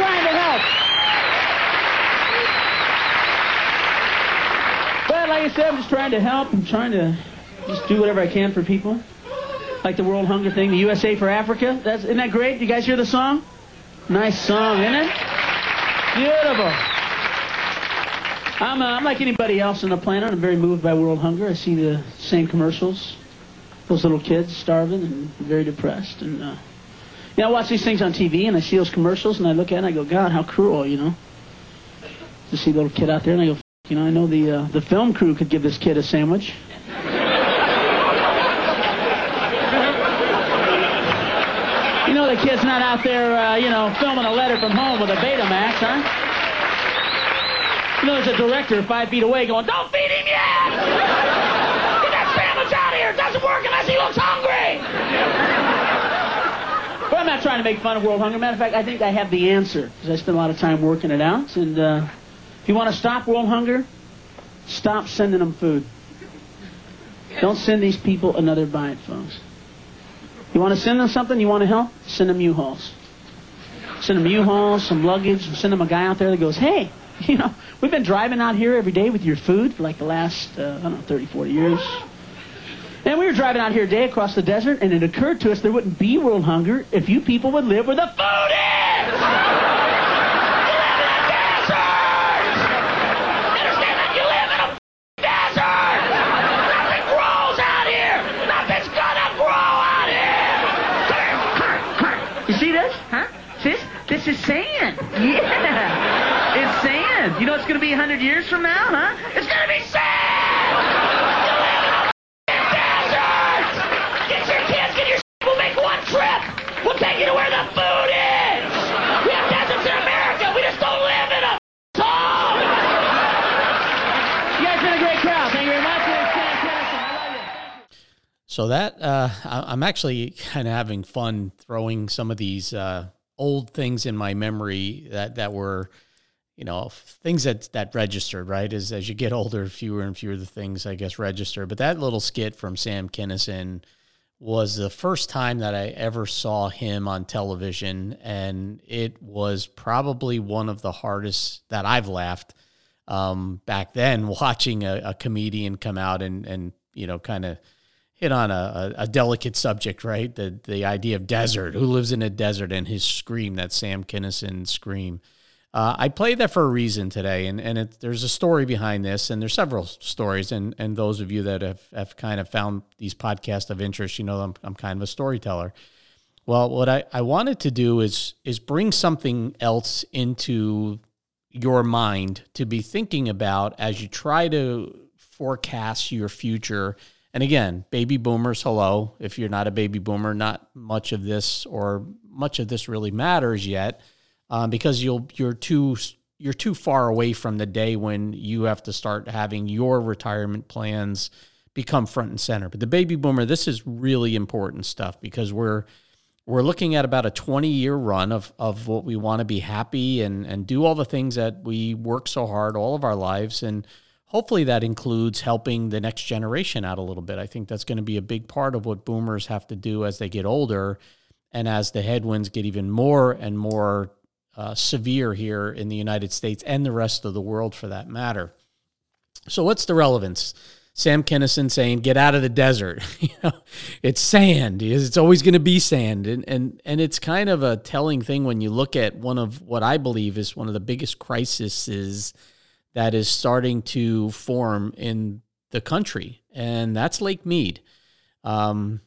trying to help. But like I said, I'm just trying to help. I'm trying to just do whatever I can for people. Like the World Hunger thing, the USA for Africa. That's, isn't that great? You guys hear the song? Nice song, isn't it? Beautiful. I'm, uh, I'm like anybody else on the planet. I'm very moved by world hunger. I see the same commercials. Those little kids starving and very depressed. And, uh, know, I watch these things on TV and I see those commercials and I look at it and I go, God, how cruel, you know? To see a little kid out there and I go, you know, I know the, uh, the film crew could give this kid a sandwich. You know the kid's not out there, uh, you know, filming a letter from home with a Betamax, huh? You know, there's a director five feet away going, don't feed him not trying to make fun of world hunger. Matter of fact, I think I have the answer, because I spend a lot of time working it out. And uh, if you want to stop world hunger, stop sending them food. Don't send these people another bite, folks. You want to send them something? You want to help? Send them U-Hauls. Send them U-Hauls, some luggage. Send them a guy out there that goes, hey, you know, we've been driving out here every day with your food for like the last, uh, I don't know, 30, 40 years. Were driving out here today across the desert, and it occurred to us there wouldn't be world hunger if you people would live where the food is! You live in a desert! Understand that you live in a f desert! Nothing grows out here! Nothing's gonna grow out here! You see this? Huh? See this? This is sand. Yeah. It's sand. You know it's going to be 100 years from now, huh? It's So that uh, I'm actually kind of having fun throwing some of these uh, old things in my memory that that were you know things that that registered right? As as you get older fewer and fewer the things i guess register. But that little skit from sam kinison was the first time that i ever saw him on television and it was probably one of the hardest that i've laughed um, back then watching a, a comedian come out and and you know kind of hit on a, a, delicate subject, right? The the idea of desert. Who lives in a desert? And his scream, that Sam Kinison scream. Uh, I played that for a reason today, and and it, there's a story behind this, and there's several stories, and and those of you that have, have kind of found these podcasts of interest, you know, I'm I'm kind of a storyteller. Well, what I, I wanted to do is is bring something else into your mind to be thinking about as you try to forecast your future and again, baby boomers, hello. If you're not a baby boomer, not much of this or much of this really matters yet, um, because you'll you're too you're too far away from the day when you have to start having your retirement plans become front and center. But the baby boomer, this is really important stuff because we're we're looking at about a 20 year run of, of what we want to be happy and, and do all the things that we work so hard all of our lives. And hopefully that includes helping the next generation out a little bit. I think that's going to be a big part of what boomers have to do as they get older and as the headwinds get even more and more uh, severe here in the United States and the rest of the world for that matter. So, what's the relevance? Sam Kinison saying, "Get out of the desert." you know, it's sand. It's always going to be sand, and and and it's kind of a telling thing when you look at one of what I believe is one of the biggest crises that is starting to form in the country, and that's Lake Mead. Um,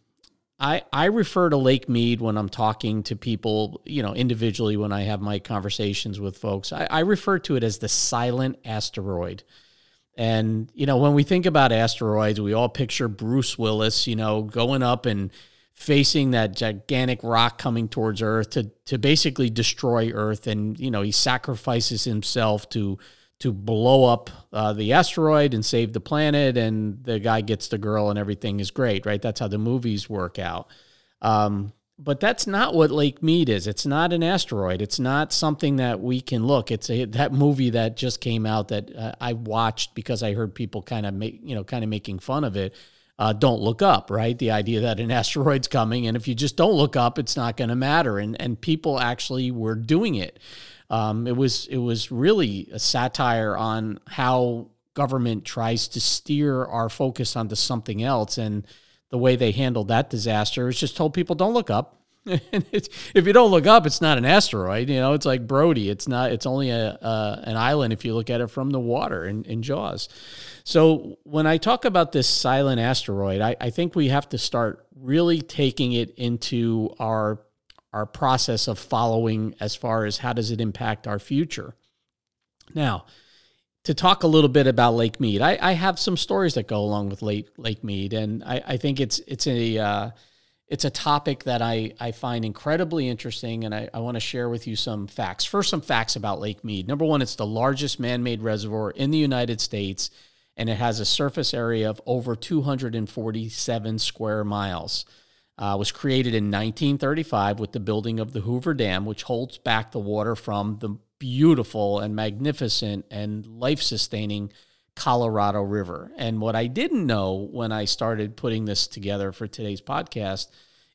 I, I refer to Lake Mead when I'm talking to people, you know, individually when I have my conversations with folks. I, I refer to it as the silent asteroid. And, you know, when we think about asteroids, we all picture Bruce Willis, you know, going up and facing that gigantic rock coming towards Earth to to basically destroy Earth. And, you know, he sacrifices himself to to blow up uh, the asteroid and save the planet, and the guy gets the girl, and everything is great, right? That's how the movies work out. Um, but that's not what Lake Mead is. It's not an asteroid. It's not something that we can look. It's a that movie that just came out that uh, I watched because I heard people kind of make you know kind of making fun of it. Uh, don't look up, right? The idea that an asteroid's coming, and if you just don't look up, it's not going to matter. And and people actually were doing it. Um, it was it was really a satire on how government tries to steer our focus onto something else, and the way they handled that disaster is just told people don't look up. if you don't look up, it's not an asteroid. You know, it's like Brody. It's not. It's only a uh, an island if you look at it from the water in, in Jaws. So when I talk about this silent asteroid, I, I think we have to start really taking it into our our process of following as far as how does it impact our future. Now, to talk a little bit about Lake Mead, I, I have some stories that go along with Lake Lake Mead, and I, I think it's it's a uh, it's a topic that I, I find incredibly interesting, and I, I want to share with you some facts. First, some facts about Lake Mead. Number one, it's the largest man made reservoir in the United States, and it has a surface area of over 247 square miles. Uh, was created in 1935 with the building of the Hoover Dam, which holds back the water from the beautiful and magnificent and life sustaining Colorado River. And what I didn't know when I started putting this together for today's podcast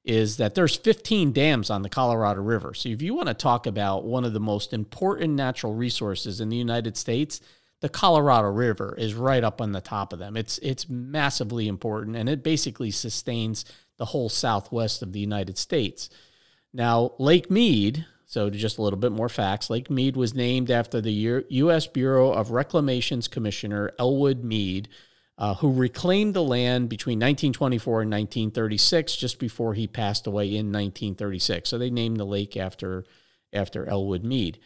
is that there's 15 dams on the Colorado River. So if you want to talk about one of the most important natural resources in the United States, the Colorado River is right up on the top of them. It's it's massively important and it basically sustains the whole southwest of the United States. Now, Lake Mead, so just a little bit more facts. Lake Mead was named after the U.S. Bureau of Reclamation's Commissioner Elwood Mead, uh, who reclaimed the land between 1924 and 1936, just before he passed away in 1936. So they named the lake after after Elwood Mead.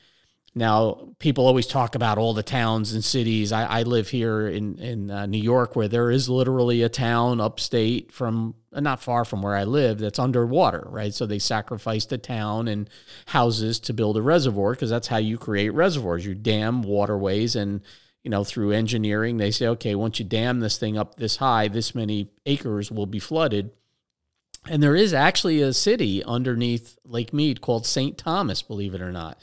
Now, people always talk about all the towns and cities. I, I live here in in uh, New York, where there is literally a town upstate from uh, not far from where I live that's underwater, right? So they sacrificed a town and houses to build a reservoir because that's how you create reservoirs. You dam waterways, and you know through engineering, they say, okay, once you dam this thing up this high, this many acres will be flooded. And there is actually a city underneath Lake Mead called St. Thomas, believe it or not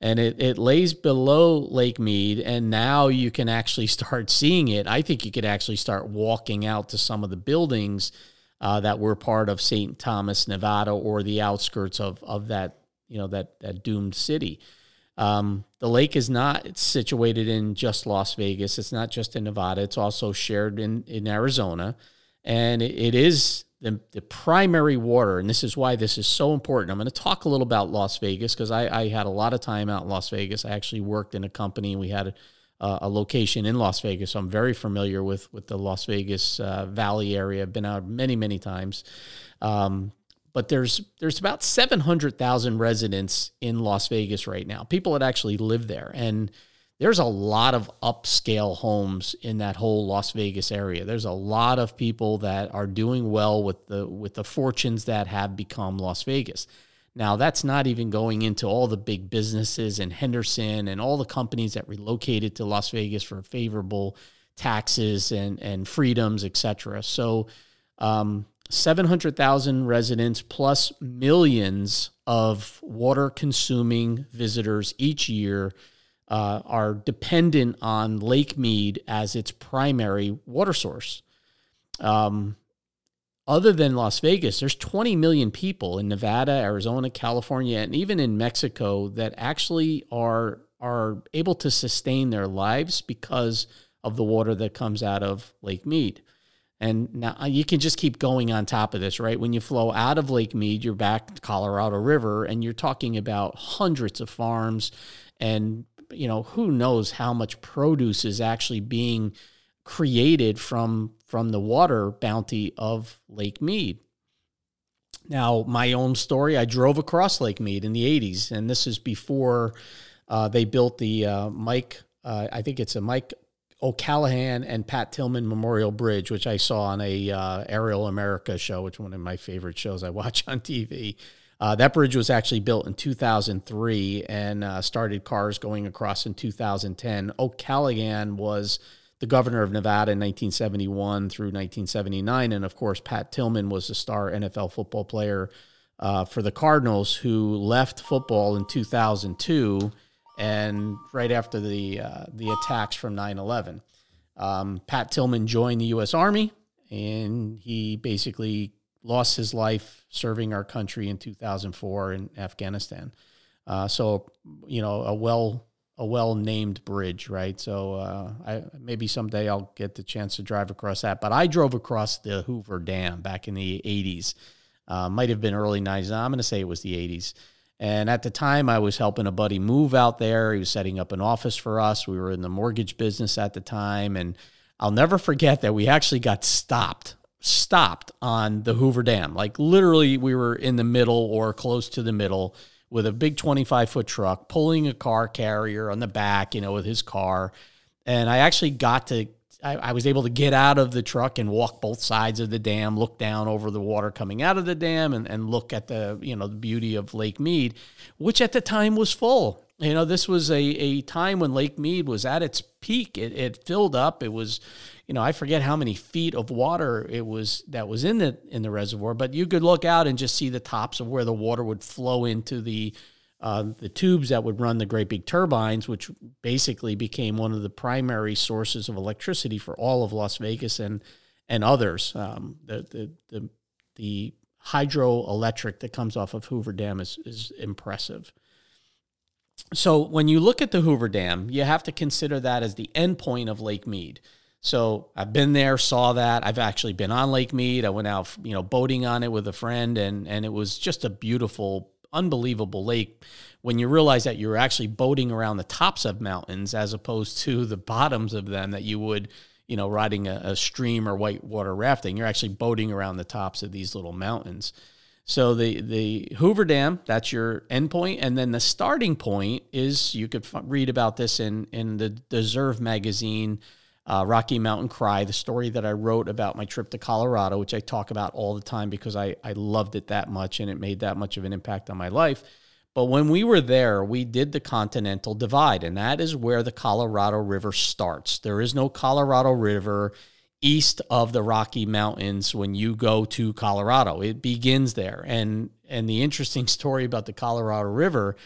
and it, it lays below Lake Mead, and now you can actually start seeing it. I think you could actually start walking out to some of the buildings uh, that were part of St. Thomas, Nevada, or the outskirts of of that you know that that doomed city. Um, the lake is not situated in just Las Vegas. It's not just in Nevada. It's also shared in in Arizona, and it, it is the, the primary water, and this is why this is so important. I'm going to talk a little about Las Vegas because I, I, had a lot of time out in Las Vegas. I actually worked in a company and we had a, a location in Las Vegas. So I'm very familiar with, with the Las Vegas uh, Valley area. I've been out many, many times. Um, but there's there's about 700,000 residents in Las Vegas right now. People that actually live there. And there's a lot of upscale homes in that whole Las Vegas area. There's a lot of people that are doing well with the with the fortunes that have become Las Vegas. Now, that's not even going into all the big businesses in Henderson and all the companies that relocated to Las Vegas for favorable taxes and and freedoms, etc. So, um, 700,000 residents plus millions of water consuming visitors each year uh, are dependent on Lake Mead as its primary water source. Um, other than Las Vegas, there's 20 million people in Nevada, Arizona, California, and even in Mexico that actually are are able to sustain their lives because of the water that comes out of Lake Mead. And now uh, you can just keep going on top of this, right? When you flow out of Lake Mead, you're back to Colorado River, and you're talking about hundreds of farms and you know, who knows how much produce is actually being created from from the water bounty of Lake Mead. Now, my own story, I drove across Lake Mead in the 80s, and this is before uh, they built the uh, Mike, uh, I think it's a Mike O'Callaghan and Pat Tillman Memorial Bridge, which I saw on a uh, Aerial America show, which one of my favorite shows I watch on TV. Uh, that bridge was actually built in 2003 and uh, started cars going across in 2010. O'Callaghan was the governor of Nevada in 1971 through 1979. And of course, Pat Tillman was a star NFL football player uh, for the Cardinals who left football in 2002 and right after the, uh, the attacks from 9 11. Um, Pat Tillman joined the U.S. Army and he basically lost his life serving our country in 2004 in Afghanistan. Uh, so you know, a well a well named bridge, right? So uh, I maybe someday I'll get the chance to drive across that. But I drove across the Hoover Dam back in the '80s. Uh, might have been early '90s. I'm going to say it was the '80s. And at the time, I was helping a buddy move out there. He was setting up an office for us. We were in the mortgage business at the time, and I'll never forget that we actually got stopped stopped on the Hoover Dam. Like literally, we were in the middle or close to the middle with a big 25 foot truck pulling a car carrier on the back, you know, with his car. And I actually got to, I, I, was able to get out of the truck and walk both sides of the dam, look down over the water coming out of the dam and, and look at the, you know, the beauty of Lake Mead, which at the time was full. You know, this was a, a time when Lake Mead was at its peak. It, it filled up. It was, you know, I forget how many feet of water it was that was in the in the reservoir, but you could look out and just see the tops of where the water would flow into the uh, the tubes that would run the great big turbines, which basically became one of the primary sources of electricity for all of Las Vegas and and others. Um, the, the the the hydroelectric that comes off of Hoover Dam is is impressive so when you look at the Hoover Dam, you have to consider that as the endpoint of Lake Mead. So I've been there, saw that. I've actually been on Lake Mead. I went out, you know, boating on it with a friend, and and it was just a beautiful, unbelievable lake. When you realize that you're actually boating around the tops of mountains as opposed to the bottoms of them, that you would, you know, riding a, a stream or whitewater rafting, you're actually boating around the tops of these little mountains. So the the Hoover Dam, that's your endpoint, and then the starting point is you could f- read about this in in the Deserve magazine, uh, Rocky Mountain Cry, the story that I wrote about my trip to Colorado, which I talk about all the time because I I loved it that much and it made that much of an impact on my life. But when we were there, we did the Continental Divide, and that is where the Colorado River starts. There is no Colorado River east of the Rocky Mountains when you go to Colorado. It begins there. And and the interesting story about the Colorado River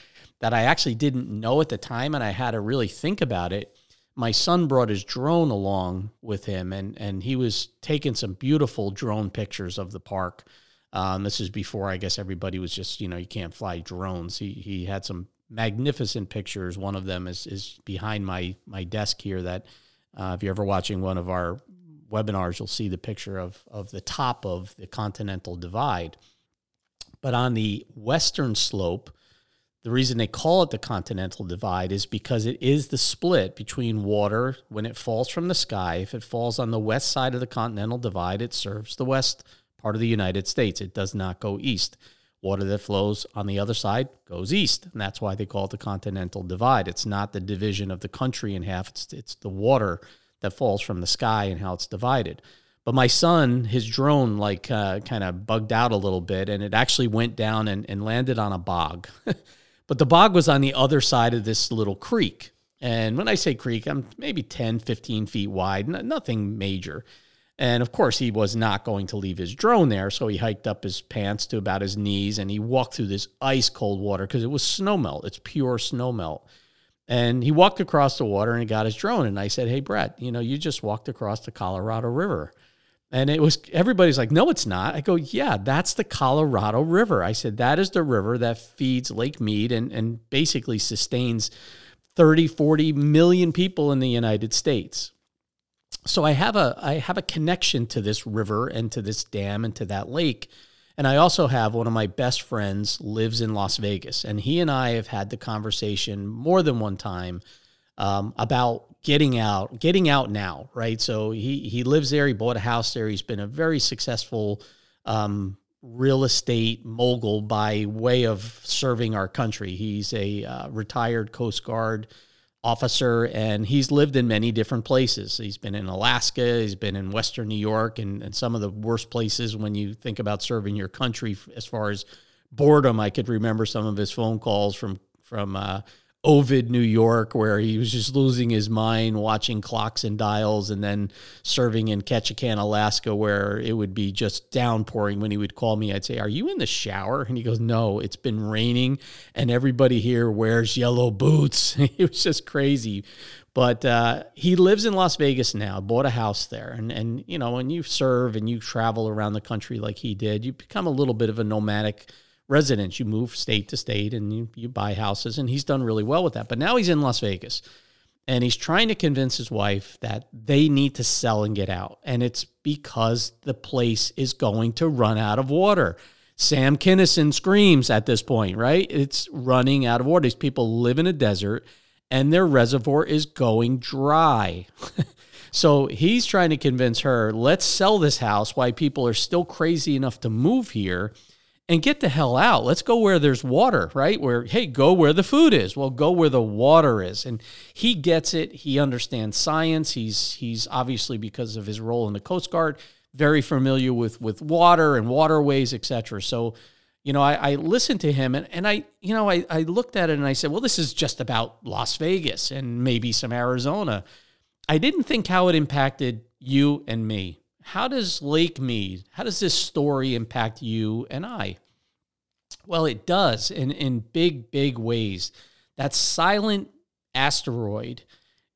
that I actually didn't know at the time and I had to really think about it. My son brought his drone along with him and and he was taking some beautiful drone pictures of the park. Um, this is before I guess everybody was just, you know, you can't fly drones. He he had some magnificent pictures. One of them is is behind my my desk here that uh, if you're ever watching one of our webinars, you'll see the picture of, of the top of the Continental Divide. But on the western slope, the reason they call it the Continental Divide is because it is the split between water when it falls from the sky. If it falls on the west side of the Continental Divide, it serves the west part of the United States. It does not go east. Water that flows on the other side goes east, and that's why they call it the Continental Divide. It's not the division of the country in half, it's, it's the water that falls from the sky and how it's divided. But my son, his drone, like uh, kind of bugged out a little bit, and it actually went down and, and landed on a bog. but the bog was on the other side of this little creek. And when I say creek, I'm maybe 10, 15 feet wide, nothing major. And of course, he was not going to leave his drone there. So he hiked up his pants to about his knees and he walked through this ice cold water because it was snow melt. It's pure snow melt. And he walked across the water and he got his drone. And I said, Hey, Brett, you know, you just walked across the Colorado River. And it was, everybody's like, No, it's not. I go, Yeah, that's the Colorado River. I said, That is the river that feeds Lake Mead and, and basically sustains 30, 40 million people in the United States. So I have a I have a connection to this river and to this dam and to that lake and I also have one of my best friends lives in Las Vegas, and he and I have had the conversation more than one time um, about getting out, getting out now, right? So he he lives there. He bought a house there. He's been a very successful um, real estate mogul by way of serving our country. He's a uh, retired Coast Guard officer and he's lived in many different places. He's been in Alaska, he's been in Western New York, and, and some of the worst places when you think about serving your country as far as boredom. I could remember some of his phone calls from from uh, Ovid, New York, where he was just losing his mind watching clocks and dials, and then serving in Ketchikan, Alaska, where it would be just downpouring. When he would call me, I'd say, Are you in the shower? And he goes, No, it's been raining, and everybody here wears yellow boots. it was just crazy. But uh, he lives in Las Vegas now, bought a house there. And, and, you know, when you serve and you travel around the country like he did, you become a little bit of a nomadic residents. You move state to state and you, you buy houses, and he's done really well with that. But now he's in Las Vegas and he's trying to convince his wife that they need to sell and get out. And it's because the place is going to run out of water. Sam Kinison screams at this point, right? It's running out of water. These people live in a desert and their reservoir is going dry. so he's trying to convince her, let's sell this house why people are still crazy enough to move here and get the hell out. Let's go where there's water, right? Where, hey, go where the food is. Well, go where the water is. And he gets it. He understands science. He's he's obviously because of his role in the Coast Guard, very familiar with with water and waterways, etc. So, you know, I, I listened to him and, and I, you know, I, I looked at it and I said, well, this is just about Las Vegas and maybe some Arizona. I didn't think how it impacted you and me how does Lake Mead, how does this story impact you and I? Well, it does in, in big, big ways. That silent asteroid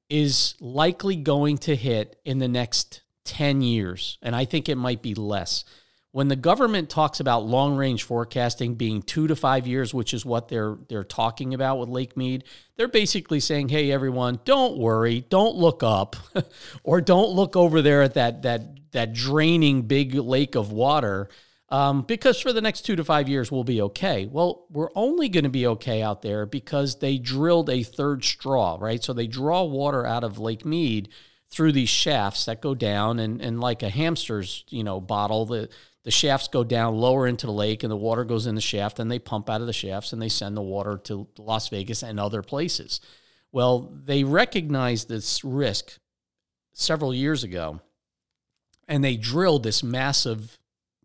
is likely going to hit in the next 10 years, and I think it might be less when the government talks about long range forecasting being two to five years, which is what they're they're talking about with Lake Mead, they're basically saying, "Hey, everyone, don't worry, don't look up, or don't look over there at that that that draining big lake of water." Um, because for the next two to five years, we'll be okay. Well, we're only going to be okay out there because they drilled a third straw, right? So they draw water out of Lake Mead through these shafts that go down, and, and like a hamster's, you know, bottle, the the shafts go down lower into the lake and the water goes in the shaft and they pump out of the shafts and they send the water to Las Vegas and other places. Well, they recognized this risk several years ago and they drilled this massive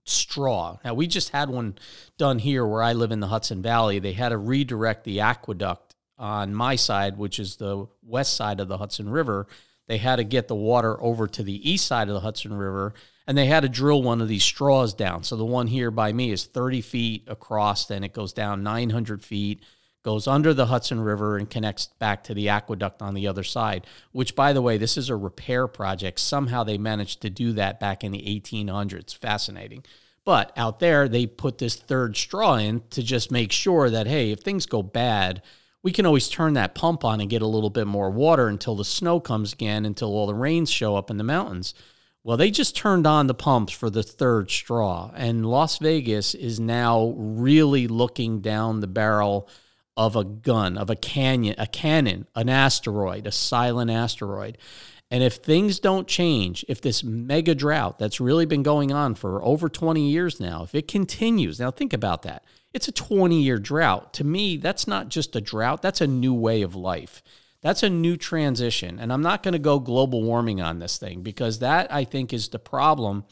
straw. Now, we just had one done here where I live in the Hudson Valley. They had to redirect the aqueduct on my side, which is the west side of the Hudson River. They had to get the water over to the east side of the Hudson River and they had to drill one of these straws down. So the one here by me is 30 feet across, then it goes down 900 feet, goes under the Hudson River, and connects back to the aqueduct on the other side. Which, by the way, this is a repair project. Somehow they managed to do that back in the 1800s. Fascinating. But out there, they put this third straw in to just make sure that, hey, if things go bad, we can always turn that pump on and get a little bit more water until the snow comes again, until all the rains show up in the mountains. Well, they just turned on the pumps for the third straw, and Las Vegas is now really looking down the barrel of a gun, of a canyon, a cannon, an asteroid, a silent asteroid. And if things don't change, if this mega drought that's really been going on for over 20 years now, if it continues, now think about that. It's a 20 year drought. To me, that's not just a drought, that's a new way of life. That's a new transition. And I'm not going to go global warming on this thing because that I think is the problem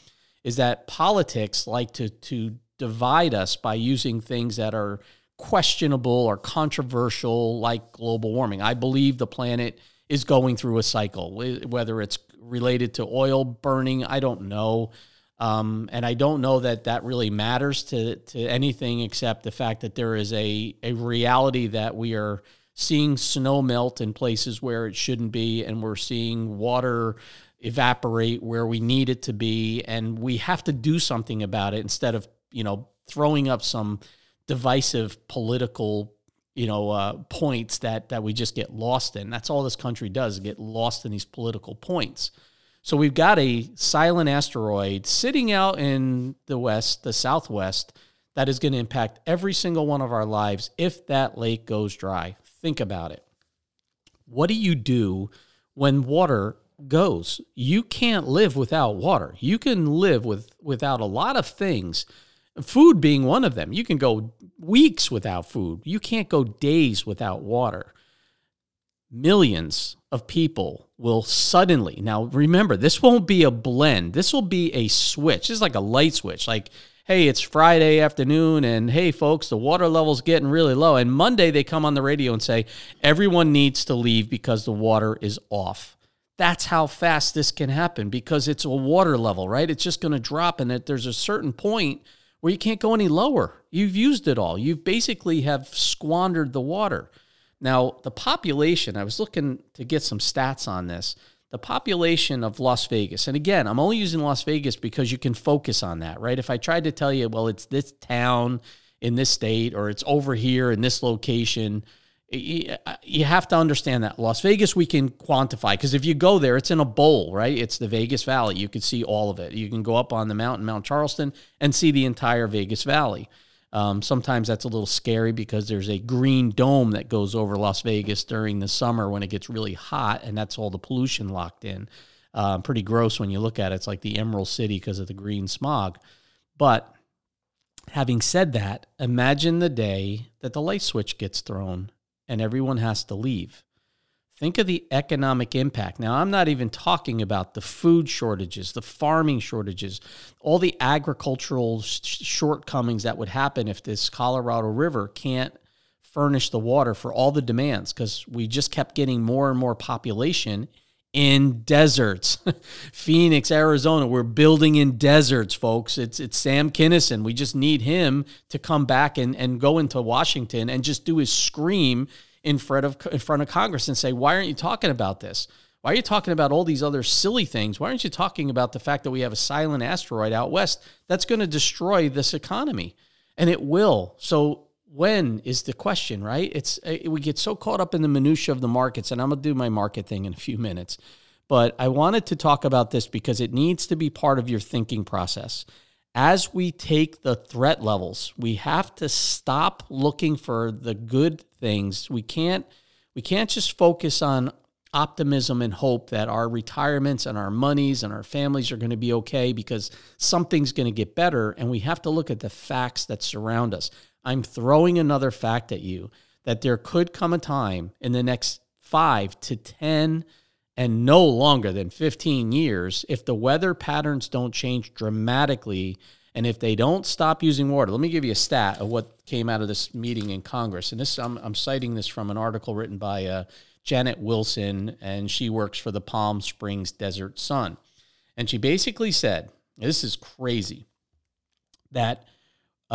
is that politics like to to divide us by using things that are questionable or controversial like global warming. I believe the planet is going through a cycle, whether it's related to oil burning, I don't know. Um, and I don't know that that really matters to, to anything except the fact that there is a, a reality that we are seeing snow melt in places where it shouldn't be, and we're seeing water evaporate where we need it to be, and we have to do something about it instead of you know throwing up some divisive political you know uh, points that that we just get lost in. That's all this country does: get lost in these political points. So we've got a silent asteroid sitting out in the west, the southwest, that is going to impact every single one of our lives if that lake goes dry. Think about it. What do you do when water goes? You can't live without water. You can live with without a lot of things. Food being one of them. You can go weeks without food. You can't go days without water. Millions of people will suddenly, now remember, this won't be a blend. This will be a switch. This is like a light switch. Like hey, it's Friday afternoon, and hey, folks, the water level's getting really low. And Monday, they come on the radio and say, everyone needs to leave because the water is off. That's how fast this can happen because it's a water level, right? It's just going to drop, and that there's a certain point where you can't go any lower. You've used it all. You basically have squandered the water. Now, the population, I was looking to get some stats on this the population of Las Vegas, and again, I'm only using Las Vegas because you can focus on that, right? If I tried to tell you, well, it's this town in this state or it's over here in this location. You have to understand that Las Vegas we can quantify because if you go there, it's in a bowl, right? It's the Vegas Valley. You can see all of it. You can go up on the mountain, Mount Charleston, and see the entire Vegas Valley. Um, sometimes that's a little scary because there's a green dome that goes over Las Vegas during the summer when it gets really hot, and that's all the pollution locked in. Uh, pretty gross when you look at it. It's like the Emerald City because of the green smog. But having said that, imagine the day that the light switch gets thrown and everyone has to leave. Think of the economic impact. Now, I'm not even talking about the food shortages, the farming shortages, all the agricultural sh- shortcomings that would happen if this Colorado River can't furnish the water for all the demands because we just kept getting more and more population in deserts. Phoenix, Arizona, we're building in deserts, folks. It's it's Sam Kinison. We just need him to come back and, and go into Washington and just do his scream in front of in front of Congress and say, "Why aren't you talking about this? Why are you talking about all these other silly things? Why aren't you talking about the fact that we have a silent asteroid out west that's going to destroy this economy?" And it will. So when is the question, right? It's uh, we get so caught up in the minutia of the markets, and I'm gonna do my market thing in a few minutes. But I wanted to talk about this because it needs to be part of your thinking process as we take the threat levels, we have to stop looking for the good things. We can't we can't just focus on optimism and hope that our retirements and our monies and our families are going to be okay because something's going to get better and we have to look at the facts that surround us. I'm throwing another fact at you that there could come a time in the next 5 to 10 and no longer than 15 years if the weather patterns don't change dramatically and if they don't stop using water. Let me give you a stat of what came out of this meeting in Congress. And this I'm, I'm citing this from an article written by uh, Janet Wilson, and she works for the Palm Springs Desert Sun. And she basically said, this is crazy, that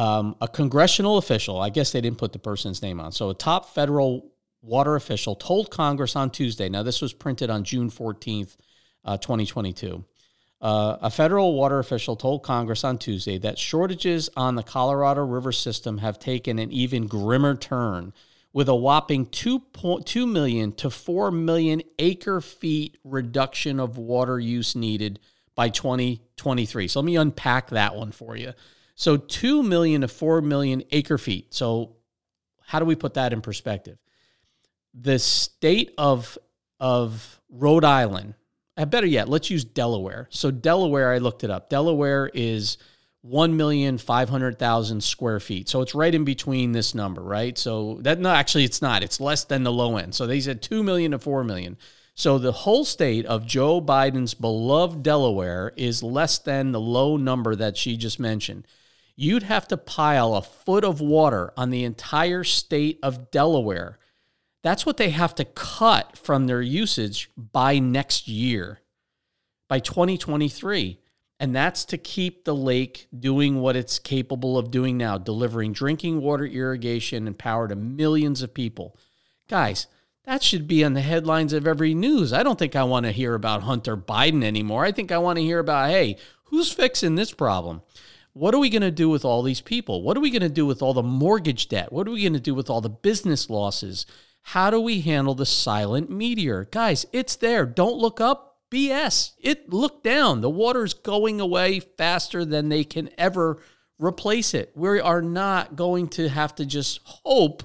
um, a congressional official, I guess they didn't put the person's name on, so a top federal water official told Congress on Tuesday. Now, this was printed on June 14th, uh, 2022. Uh, a federal water official told Congress on Tuesday that shortages on the Colorado River system have taken an even grimmer turn, with a whopping 2.2 million to 4 million acre feet reduction of water use needed by 2023. So let me unpack that one for you. So 2 million to 4 million acre feet. So how do we put that in perspective? the state of of Rhode Island, uh, better yet, let's use Delaware. So Delaware, I looked it up. Delaware is one million five hundred thousand square feet. So it's right in between this number, right? So that no, actually it's not. It's less than the low end. So they said two million to four million. So the whole state of Joe Biden's beloved Delaware is less than the low number that she just mentioned. You'd have to pile a foot of water on the entire state of Delaware that's what they have to cut from their usage by next year, by 2023. And that's to keep the lake doing what it's capable of doing now, delivering drinking water, irrigation, and power to millions of people. Guys, that should be on the headlines of every news. I don't think I want to hear about Hunter Biden anymore. I think I want to hear about, hey, who's fixing this problem? What are we going to do with all these people? What are we going to do with all the mortgage debt? What are we going to do with all the business losses? How do we handle the silent meteor? Guys, it's there. Don't look up. BS. It look down. The water's going away faster than they can ever replace it. We are not going to have to just hope.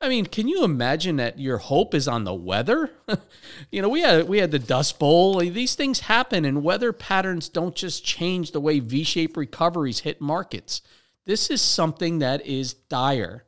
I mean, can you imagine that your hope is on the weather? you know, we had we had the Dust Bowl. These things happen, and weather patterns don't just change the way V-shaped recoveries hit markets. This is something that is dire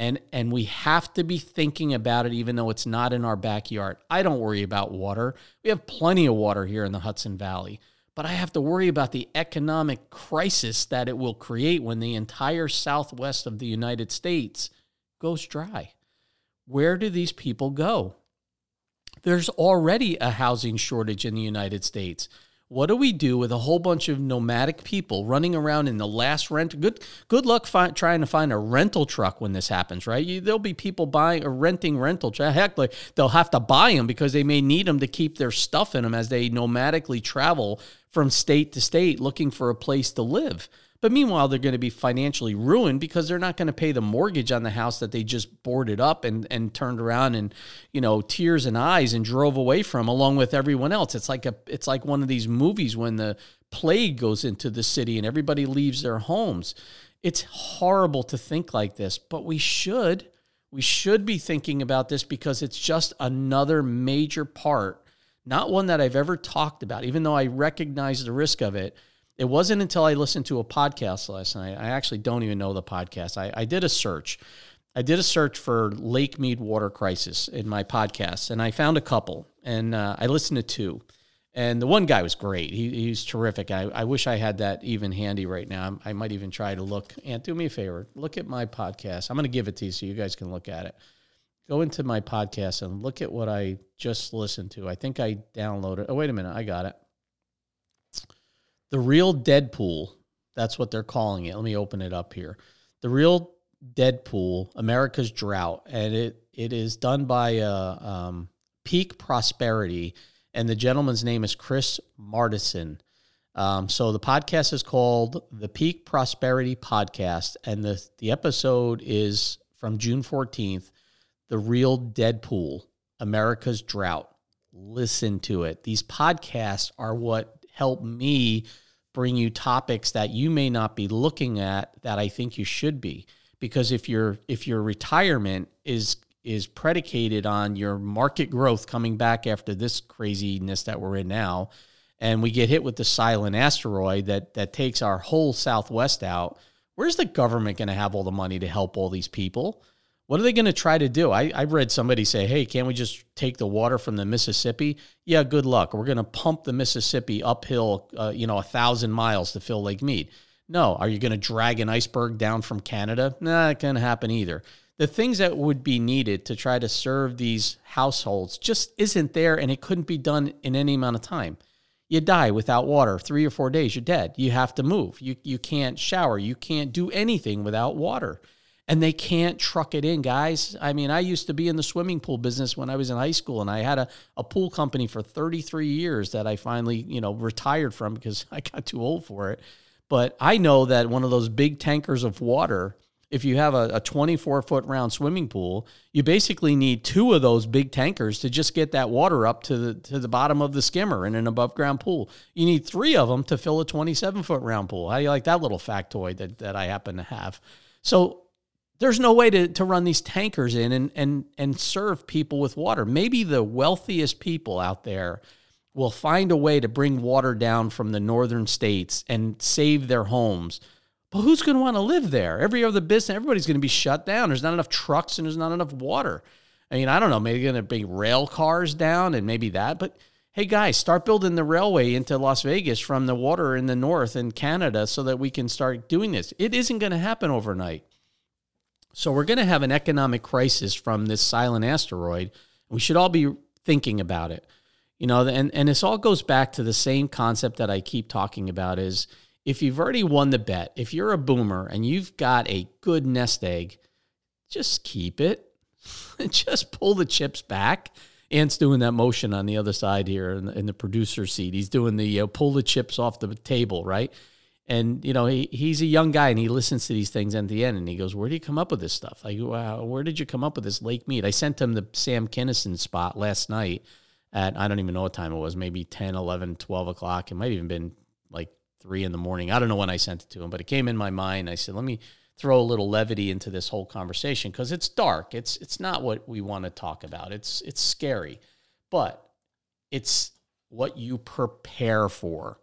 and and we have to be thinking about it even though it's not in our backyard. I don't worry about water. We have plenty of water here in the Hudson Valley, but I have to worry about the economic crisis that it will create when the entire southwest of the United States goes dry. Where do these people go? There's already a housing shortage in the United States. What do we do with a whole bunch of nomadic people running around in the last rent? Good, good luck trying to find a rental truck when this happens, right? You, there'll be people buying or renting rental trucks. Heck, like they'll have to buy them because they may need them to keep their stuff in them as they nomadically travel from state to state looking for a place to live. But meanwhile, they're going to be financially ruined because they're not going to pay the mortgage on the house that they just boarded up and, and turned around and, you know, tears and eyes and drove away from along with everyone else. It's like a it's like one of these movies when the plague goes into the city and everybody leaves their homes. It's horrible to think like this, but we should we should be thinking about this because it's just another major part, not one that I've ever talked about, even though I recognize the risk of it. It wasn't until I listened to a podcast last night. I actually don't even know the podcast. I, I did a search. I did a search for Lake Mead water crisis in my podcast, and I found a couple, and uh, I listened to two. And the one guy was great. He, he's terrific. I, I wish I had that even handy right now. I might even try to look. And do me a favor, look at my podcast. I'm going to give it to you so you guys can look at it. Go into my podcast and look at what I just listened to. I think I downloaded. Oh, wait a minute. I got it. The Real Deadpool. That's what they're calling it. Let me open it up here. The Real Deadpool, America's Drought. And it, it is done by uh, um, Peak Prosperity and the gentleman's name is Chris Martenson. Um, so the podcast is called the Peak Prosperity Podcast, and the the episode is from June fourteenth. The Real Deadpool, America's Drought. Listen to it. These podcasts are what help me bring you topics that you may not be looking at that I think you should be. Because if your if your retirement is is predicated on your market growth coming back after this craziness that we're in now and we get hit with the silent asteroid that that takes our whole southwest out where's the government going to have all the money to help all these people what are they going to try to do? I, I read somebody say hey can't we just take the water from the mississippi? Yeah good luck. We're going to pump the mississippi uphill uh, you know a thousand miles to fill lake mead. No. Are you going to drag an iceberg down from canada? Nah it can't happen either. The things that would be needed to try to serve these households just isn't there and it couldn't be done in any amount of time. You die without water three or four days you're dead. You have to move. You, you can't shower. You can't do anything without water and they can't truck it in guys i mean i used to be in the swimming pool business when i was in high school and i had a, a pool company for 33 years that i finally you know retired from because i got too old for it but i know that one of those big tankers of water if you have a, a 24 foot round swimming pool, you basically need two of those big tankers to just get that water up to the to the bottom of the skimmer in an above ground pool. You need three of them to fill a 27 foot round pool. How do you like that little factoid that, that I happen to have? So there's no way to, to run these tankers in and, and, and serve people with water. Maybe the wealthiest people out there will find a way to bring water down from the northern states and save their homes but who's going to want to live there? Every other business, everybody's going to be shut down. There's not enough trucks and there's not enough water. I mean, I don't know, maybe going to bring rail cars down and maybe that. But hey, guys, start building the railway into Las Vegas from the water in the north in Canada so that we can start doing this. It isn't going to happen overnight. So we're going to have an economic crisis from this silent asteroid. We should all be thinking about it. You know, and, and this all goes back to the same concept that I keep talking about is if you've already won the bet, if you're a boomer and you've got a good nest egg, just keep it. just pull the chips back. Ant's doing that motion on the other side here in the, in the producer seat. He's doing the uh, pull the chips off the table, right? And you know he, he's a young guy and he listens to these things at the end and he goes, "Where do you come up with this stuff? Like, wow, where did you come up with this Lake Mead?" I sent him the Sam kinison spot last night at I don't even know what time it was, maybe 10, 11, 12 o'clock. It might even been like three in the morning. I don't know when I sent it to him, but it came in my mind. I said, let me throw a little levity into this whole conversation because it's dark. It's it's not what we want to talk about. It's it's scary, but it's what you prepare for.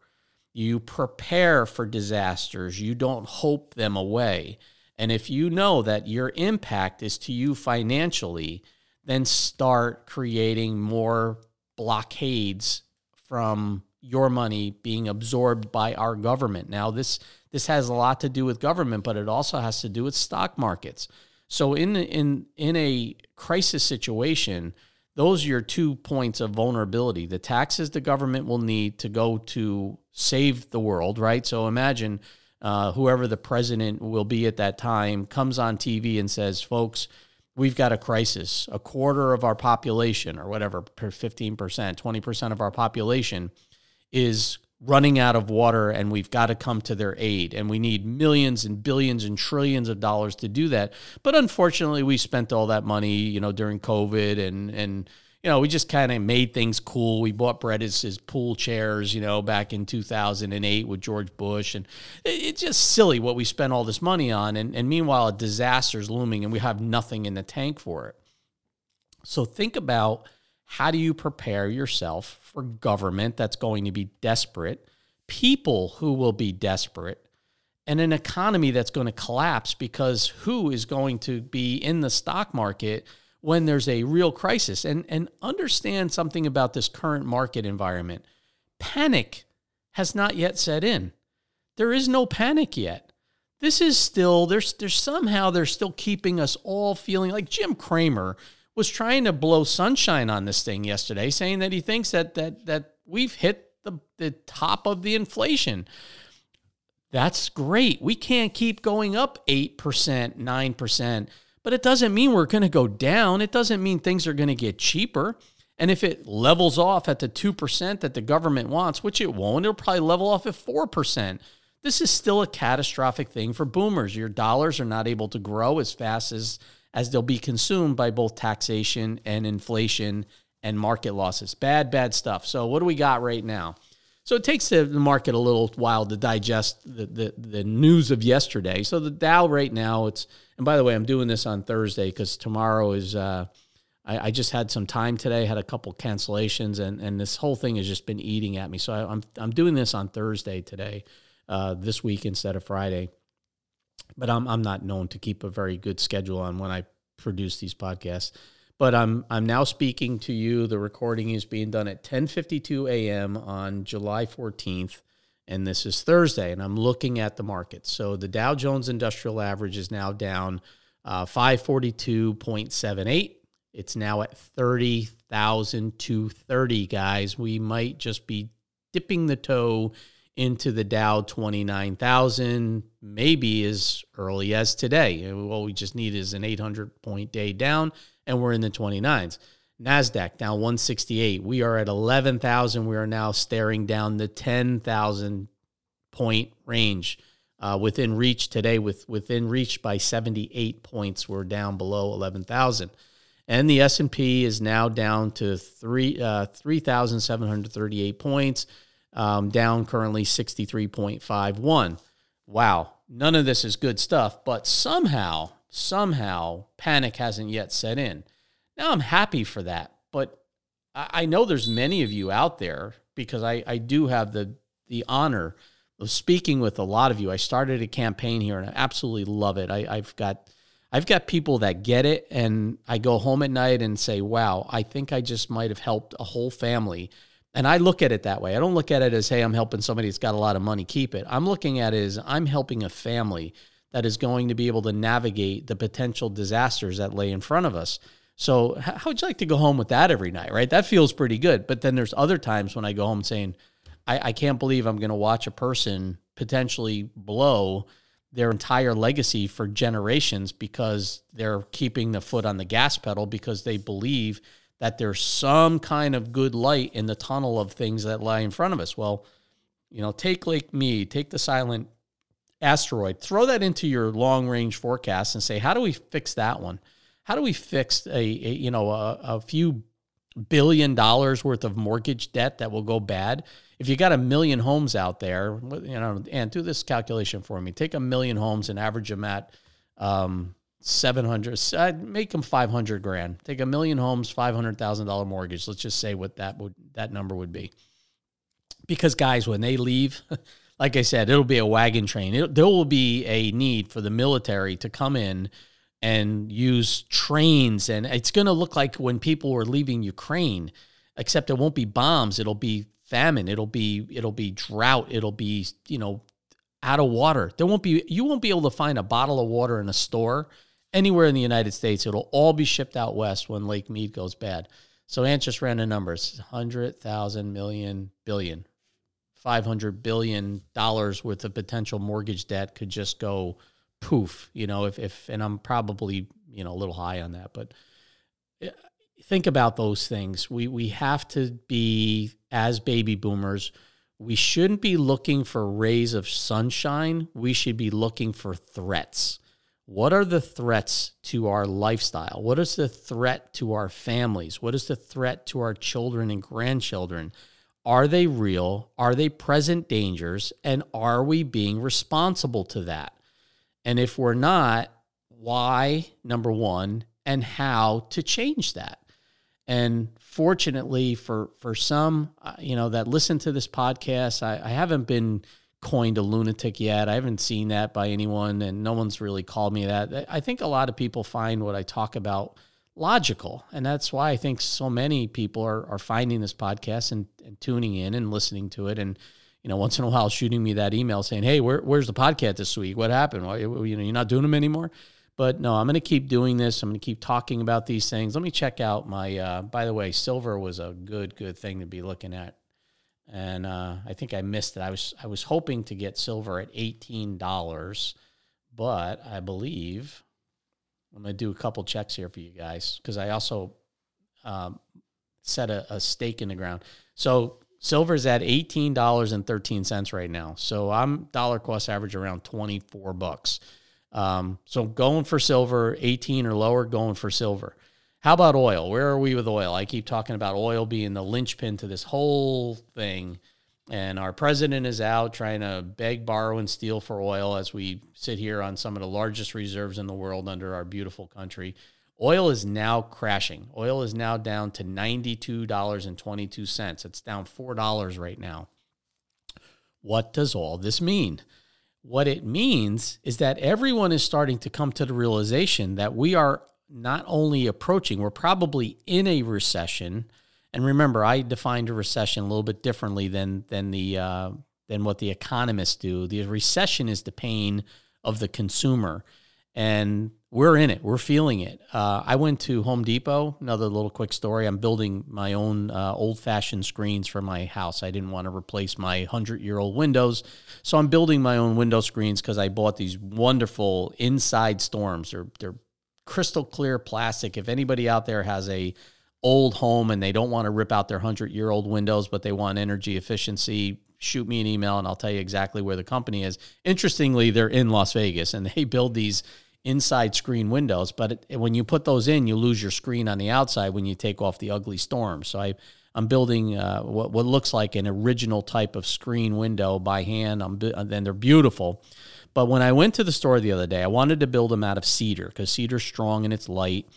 You prepare for disasters. You don't hope them away. And if you know that your impact is to you financially, then start creating more blockades from your money being absorbed by our government. Now, this this has a lot to do with government, but it also has to do with stock markets. So, in in in a crisis situation, those are your two points of vulnerability. The taxes the government will need to go to save the world, right? So, imagine uh, whoever the president will be at that time comes on TV and says, "Folks." We've got a crisis. A quarter of our population, or whatever, 15%, 20% of our population is running out of water and we've got to come to their aid. And we need millions and billions and trillions of dollars to do that. But unfortunately we spent all that money you know during covid and and you know we just kind of made things cool. We bought Brett his, his pool chairs you know back in 2008 with george bush. And it, it's just silly what we spent all this money on. And, and meanwhile a disaster is looming and we have nothing in the tank for it. So think about how do you prepare yourself government that's going to be desperate, people who will be desperate, and an economy that's going to collapse because who is going to be in the stock market when there's a real crisis? And, and understand something about this current market environment. Panic has not yet set in. There is no panic yet. This is still, there's, there's somehow they're still keeping us all feeling like Jim Cramer was trying to blow sunshine on this thing yesterday, saying that he thinks that that that we've hit the, the top of the inflation. That's great. We can't keep going up 8%, 9%, but it doesn't mean we're going to go down. It doesn't mean things are going to get cheaper. And if it levels off at the 2% that the government wants, which it won't, it'll probably level off at 4%. This is still a catastrophic thing for boomers. Your dollars are not able to grow as fast as as they'll be consumed by both taxation and inflation and market losses. Bad, bad stuff. So, what do we got right now? So, it takes the market a little while to digest the, the, the news of yesterday. So, the Dow right now, it's, and by the way, I'm doing this on Thursday because tomorrow is, uh, I, I, just had some time today, had a couple cancellations, and, and this whole thing has just been eating at me. So, I, am I'm, I'm doing this on Thursday today, uh, this week instead of Friday but I'm I'm not known to keep a very good schedule on when I produce these podcasts. But I'm I'm now speaking to you. The recording is being done at 10:52 a.m. on July 14th, and this is Thursday. And I'm looking at the market. So the Dow Jones Industrial Average is now down uh, 542.78. It's now at 30,230, guys. We might just be dipping the toe into the Dow 29,000, maybe as early as today. All we just need is an 800 point day down, and we're in the 29s. NASDAQ down 168. We are at 11,000. We are now staring down the 10,000 point range. Uh, within reach today, with within reach by 78 points, we're down below 11,000 and the S&P is now down to 3 uh, 3,738 points um, down currently 63.51. Wow, none of this is good stuff, but somehow, somehow, panic hasn't yet set in. Now I'm happy for that, but I, I know there's many of you out there because I, I do have the the honor of speaking with a lot of you. I started a campaign here and I absolutely love it. I, I've got I've got people that get it, and I go home at night and say, "Wow, I think I just might have helped a whole family and I look at it that way. I don't look at it as, hey, I'm helping somebody that's got a lot of money keep it. I'm looking at it as I'm helping a family that is going to be able to navigate the potential disasters that lay in front of us. So, how would you like to go home with that every night, right? That feels pretty good. But then there's other times when I go home saying, I, I can't believe I'm going to watch a person potentially blow their entire legacy for generations because they're keeping the foot on the gas pedal because they believe that there's some kind of good light in the tunnel of things that lie in front of us. Well, you know, take Lake Mead, take the silent asteroid, throw that into your long range forecast and say, how do we fix that one? How do we fix a, a you know a, a, few billion dollars worth of mortgage debt that will go bad? If you got a million homes out there, you know, and do this calculation for me. Take a million homes and average them at um, 700 I'd make them 500 grand. Take a million homes $500000 mortgage. Let's just say what that would that number would be. Because guys when they leave like i said it'll be a wagon train. It, there will be a need for the military to come in and use trains. And it's going to look like when people were leaving ukraine except it won't be bombs. It'll be famine. It'll be it'll be drought. It'll be you know out of water. There won't be you won't be able to find a bottle of water in a store anywhere in the United States. It'll all be shipped out west when Lake Mead goes bad. So Ant just ran the numbers 100,000 million billion. 500 billion dollars worth of potential mortgage debt could just go poof, you know, if, if, and I'm probably, you know, a little high on that, but eh, think about those things. We, we have to be, as baby boomers, we shouldn't be looking for rays of sunshine. We should be looking for threats. What are the threats to our lifestyle? What is the threat to our families? What is the threat to our children and grandchildren? Are they real? Are they present dangers? And are we being responsible to that? And if we're not, why, number one, and how to change that? And fortunately for for some, uh, you know, that listen to this podcast, I, I haven't been coined a lunatic yet. I haven't seen that by anyone, and no one's really called me that. I think a lot of people find what I talk about logical, and that's why I think so many people are are finding this podcast and, and tuning in and listening to it, and you know, once in a while shooting me that email saying, "Hey, where, where's the podcast this week? What happened? Why, you know, you're not doing them anymore." But no, I'm going to keep doing this. I'm going to keep talking about these things. Let me check out my. Uh, by the way, silver was a good, good thing to be looking at, and uh, I think I missed it. I was I was hoping to get silver at eighteen dollars, but I believe I'm going to do a couple checks here for you guys because I also um, set a, a stake in the ground. So silver's at eighteen dollars and thirteen cents right now. So I'm dollar cost average around twenty four bucks. Um, so going for silver, 18 or lower, going for silver. How about oil? Where are we with oil? I keep talking about oil being the linchpin to this whole thing. And our president is out trying to beg, borrow, and steal for oil as we sit here on some of the largest reserves in the world under our beautiful country. Oil is now crashing. Oil is now down to $92.22. It's down $4 right now. What does all this mean? What it means is that everyone is starting to come to the realization that we are not only approaching, we're probably in a recession. And remember, I defined a recession a little bit differently than than the uh, than what the economists do. The recession is the pain of the consumer, and we're in it. We're feeling it. Uh, I went to Home Depot. Another little quick story. I'm building my own uh, old fashioned screens for my house. I didn't want to replace my 100 year old windows. So I'm building my own window screens because I bought these wonderful inside storms. They're, they're crystal clear plastic. If anybody out there has a old home and they don't want to rip out their 100 year old windows, but they want energy efficiency, shoot me an email and I'll tell you exactly where the company is. Interestingly, they're in Las Vegas and they build these inside screen windows, but it, when you put those in, you lose your screen on the outside when you take off the ugly storm. So I, I'm building uh, what, what looks like an original type of screen window by hand. I'm, and they're beautiful. But when I went to the store the other day, I wanted to build them out of cedar because cedar's strong and it's light.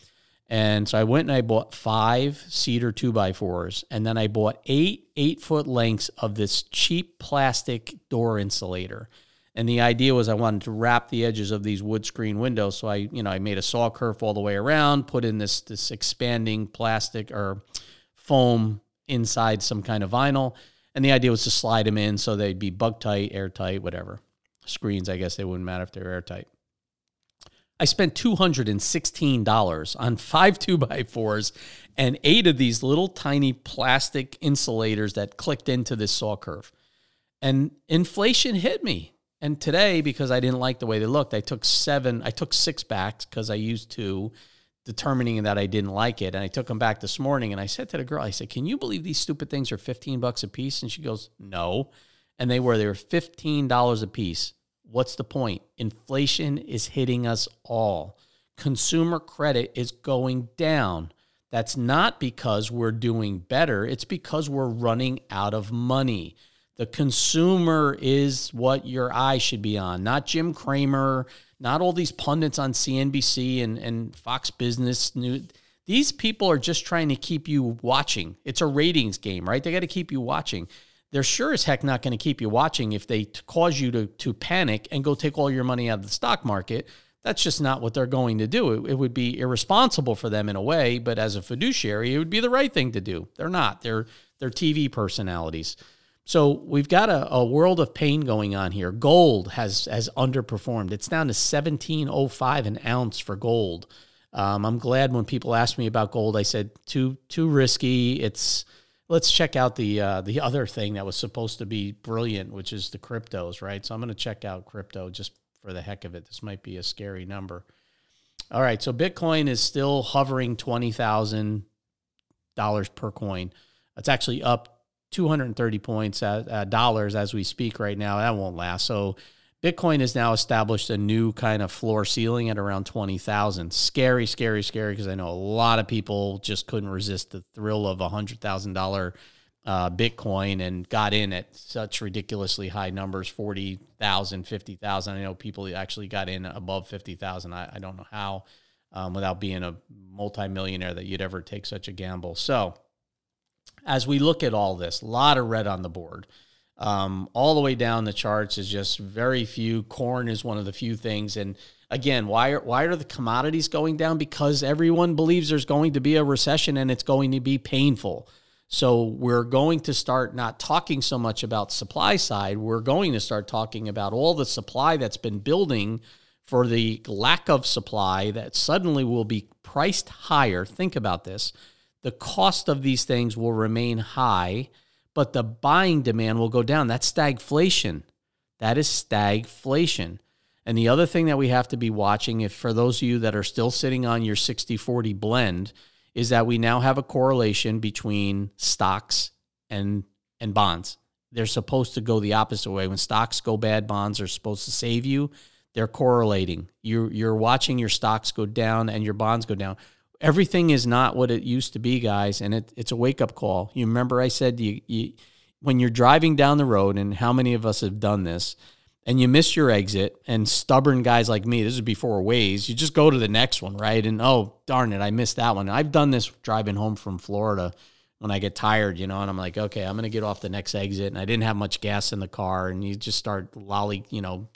And so I went and I bought five cedar two by fours, and then I bought eight eight foot lengths of this cheap plastic door insulator. And the idea was I wanted to wrap the edges of these wood screen windows. So I, you know, I made a saw curve all the way around, put in this this expanding plastic or foam inside some kind of vinyl. And the idea was to slide them in so they'd be bug tight, airtight, whatever. Screens, I guess they wouldn't matter if they're airtight. I spent $216 on five two by fours and eight of these little tiny plastic insulators that clicked into this saw curve. And inflation hit me. And today, because I didn't like the way they looked, I took seven, I took six back because I used two, determining that I didn't like it. And I took them back this morning and I said to the girl, I said, Can you believe these stupid things are 15 bucks a piece? And she goes, No. And they were, they were $15 a piece. What's the point? Inflation is hitting us all. Consumer credit is going down. That's not because we're doing better, it's because we're running out of money. The consumer is what your eye should be on, not Jim Cramer, not all these pundits on CNBC and, and Fox Business News. These people are just trying to keep you watching. It's a ratings game, right? They got to keep you watching. They're sure as heck not going to keep you watching if they t- cause you to, to panic and go take all your money out of the stock market. That's just not what they're going to do. It, it would be irresponsible for them in a way, but as a fiduciary, it would be the right thing to do. They're not. They're they're TV personalities. So we've got a, a world of pain going on here. Gold has has underperformed. It's down to seventeen oh five an ounce for gold. Um, I'm glad when people ask me about gold, I said too too risky. It's let's check out the uh, the other thing that was supposed to be brilliant, which is the cryptos, right? So I'm going to check out crypto just for the heck of it. This might be a scary number. All right, so Bitcoin is still hovering twenty thousand dollars per coin. It's actually up 230 points at, dollars as we speak right now. That won't last. So Bitcoin has now established a new kind of floor ceiling at around 20,000. Scary, scary, scary because I know a lot of people just couldn't resist the thrill of a $100,000 uh, Bitcoin and got in at such ridiculously high numbers 40,000, 50,000. I know people actually got in above 50,000. I, I don't know how um, without being a multimillionaire that you'd ever take such a gamble. So, as we look at all this, a lot of red on the board. Um, all the way down the charts is just very few. Corn is one of the few things. And again, why are, why are the commodities going down? Because everyone believes there's going to be a recession and it's going to be painful. So we're going to start not talking so much about supply side. We're going to start talking about all the supply that's been building for the lack of supply that suddenly will be priced higher. Think about this. The cost of these things will remain high but the buying demand will go down. That's stagflation. That is stagflation. And the other thing that we have to be watching, if for those of you that are still sitting on your 60 40 blend, is that we now have a correlation between stocks and, and bonds. They're supposed to go the opposite way. When stocks go bad, bonds are supposed to save you. They're correlating. You're, you're watching your stocks go down and your bonds go down everything is not what it used to be, guys, and it, it's a wake up call. You remember I said you, you when you're driving down the road, and how many of us have done this, and you miss your exit, and stubborn guys like me, this is before Waze, you just go to the next one, right? And oh darn it, I missed that one. I've done this driving home from Florida when I get tired, you know, and I'm like, okay, I'm gonna get off the next exit, and I didn't have much gas in the car, and you just start lolly, you know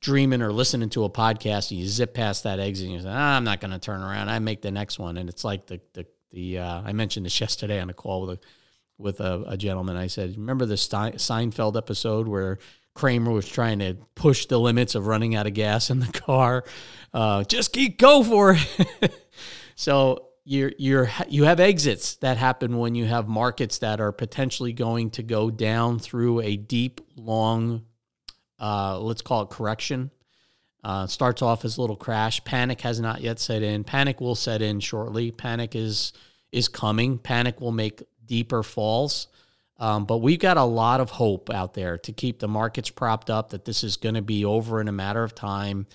dreaming or listening to a podcast and you zip past that exit and you say, ah, I'm not going to turn around. I make the next one. And it's like the, the, the, uh, I mentioned this yesterday on a call with a, with a, a gentleman. I said, remember the Seinfeld episode where Kramer was trying to push the limits of running out of gas in the car? Uh, just keep go for it. so you're, you're, you have exits that happen when you have markets that are potentially going to go down through a deep, long uh, let's call it correction. Uh, starts off as a little crash. Panic has not yet set in. Panic will set in shortly. Panic is is coming. Panic will make deeper falls. Um, but we've got a lot of hope out there to keep the markets propped up that this is going to be over in a matter of time.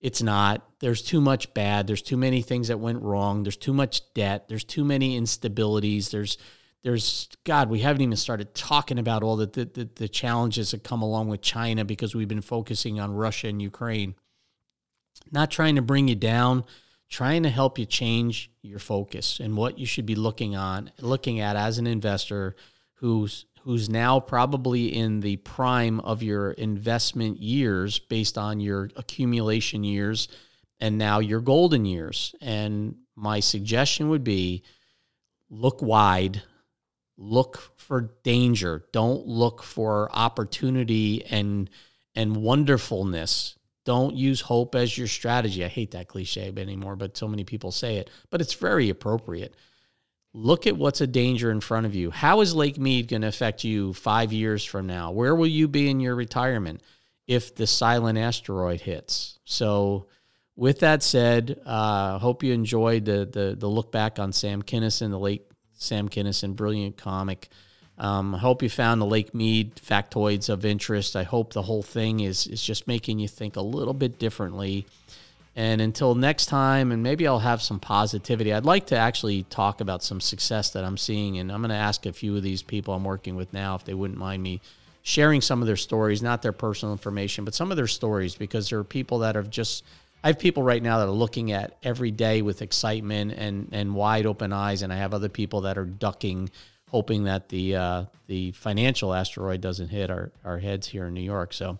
It's not. There's too much bad. There's too many things that went wrong. There's too much debt. There's too many instabilities. There's there's God, we haven't even started talking about all the, the, the challenges that come along with China because we've been focusing on Russia and Ukraine. Not trying to bring you down, trying to help you change your focus and what you should be looking on, looking at as an investor who's who's now probably in the prime of your investment years based on your accumulation years and now your golden years. And my suggestion would be look wide, look for danger. Don't look for opportunity and and wonderfulness. Don't use hope as your strategy. I hate that cliche anymore but so many people say it but it's very appropriate. Look at what's a danger in front of you. How is lake mead going to affect you five years from now? Where will you be in your retirement if the silent asteroid hits? So with that said, uh, hope you enjoyed the, the the look back on Sam Kinison, the late Sam Kinison, brilliant comic. Um, I hope you found the Lake Mead factoids of interest. I hope the whole thing is is just making you think a little bit differently. And until next time, and maybe I'll have some positivity. I'd like to actually talk about some success that I'm seeing, and I'm going to ask a few of these people I'm working with now if they wouldn't mind me sharing some of their stories, not their personal information, but some of their stories, because there are people that have just I have people right now that are looking at every day with excitement and, and wide open eyes, and I have other people that are ducking, hoping that the uh, the financial asteroid doesn't hit our, our heads here in New York. So,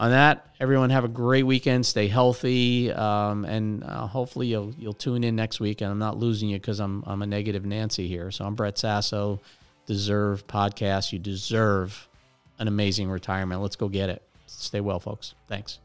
on that, everyone have a great weekend. Stay healthy, um, and uh, hopefully you'll you'll tune in next week. And I'm not losing you because I'm I'm a negative Nancy here. So I'm Brett Sasso. Deserve podcast. You deserve an amazing retirement. Let's go get it. Stay well, folks. Thanks.